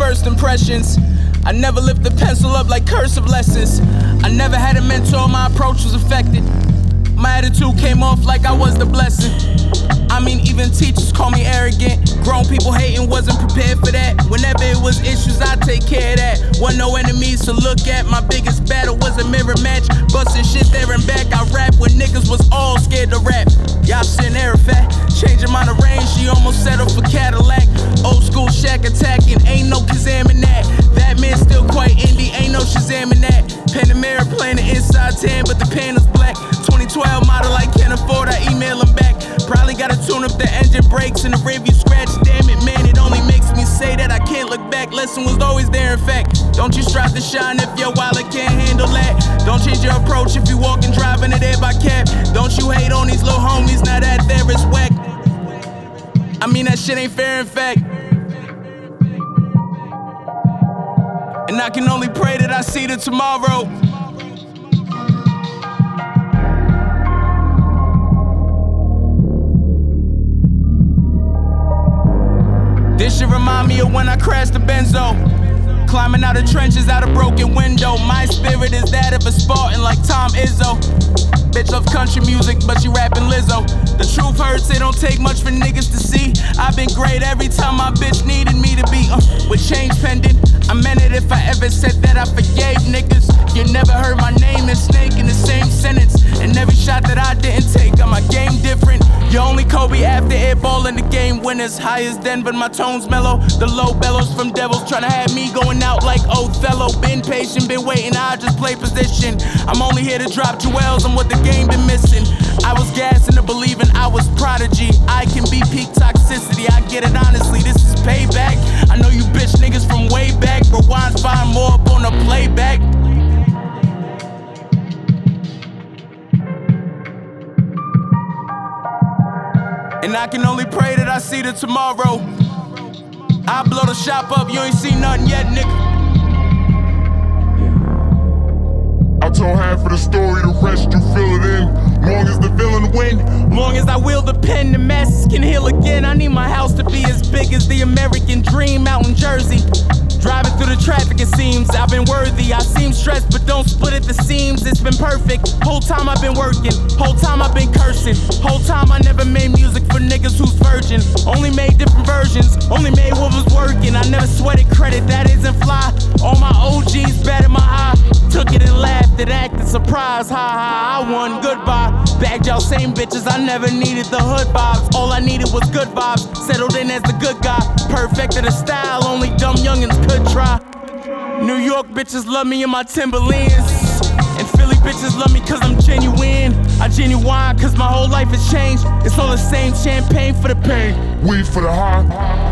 first impressions. I never lift the pencil up like cursive lessons. I never had a mentor, my approach was affected. My attitude came off like I was the blessing. I mean, even teachers call me arrogant. Grown people hating, wasn't prepared for that. Whenever it was issues, I take care of that. Wasn't no enemies to look at. My biggest battle was a mirror match. Busting shit there and back. I rap when niggas was all scared to rap. Y'all seen Arafat. Changing my range, she almost settled for Cadillac. Brakes and the review scratch. Damn it, man, it only makes me say that I can't look back. Lesson was always there, in fact. Don't you strive to shine if your wallet can't handle that. Don't change your approach if you walking driving it air by cab. Don't you hate on these little homies, now that there is whack. I mean, that shit ain't fair, in fact. And I can only pray that I see the tomorrow. Should remind me of when I crashed the benzo. Climbing out of trenches out a broken window. My spirit is that of a Spartan like Tom Izzo. Bitch love country music, but she rapping Lizzo. The truth hurts, it don't take much for niggas to see. I've been great every time my bitch needed me to be. Uh, with change pending, I meant it if I ever said that I forgave niggas. You never heard my name and snake in the same sentence. In the game winners. High as Denver, my tones mellow. The low bellows from devils trying to have me going out like Othello. Been patient, been waiting, I just play position. I'm only here to drop jewels on what the game been missing. I was gassing to believing I was prodigy. I can be peak toxicity, I get it honestly. This is payback. I know you bitch niggas from way back. Rewind, find more up on the playback. And I can only pray that I see the tomorrow. I blow the shop up, you ain't seen nothing yet, nigga. I told half of the story, the rest you fill it in. Long as the villain win. Long as I wield the pen, the masses can heal again. I need my house to be as big as the American dream out in Jersey. Driving through the traffic, it seems I've been worthy. I seem stressed, but don't split at the seams. It's been perfect. Whole time I've been working, whole time I've been cursing. Whole time I never made music for niggas who's virgin. Only made different versions, only made what was working. I never sweated credit, that isn't fly. All my OGs batted my eye. Took it and laughed and acted surprised. Ha ha, I won, goodbye. Bagged y'all same bitches, I never needed the hood vibes. All I needed was good vibes. Settled in as the good guy. Perfected the style, only dumb youngins could try. New York bitches love me in my Timberlands. And Philly bitches love me cause I'm genuine. I genuine cause my whole life has changed. It's all the same champagne for the pain. Weed for the high.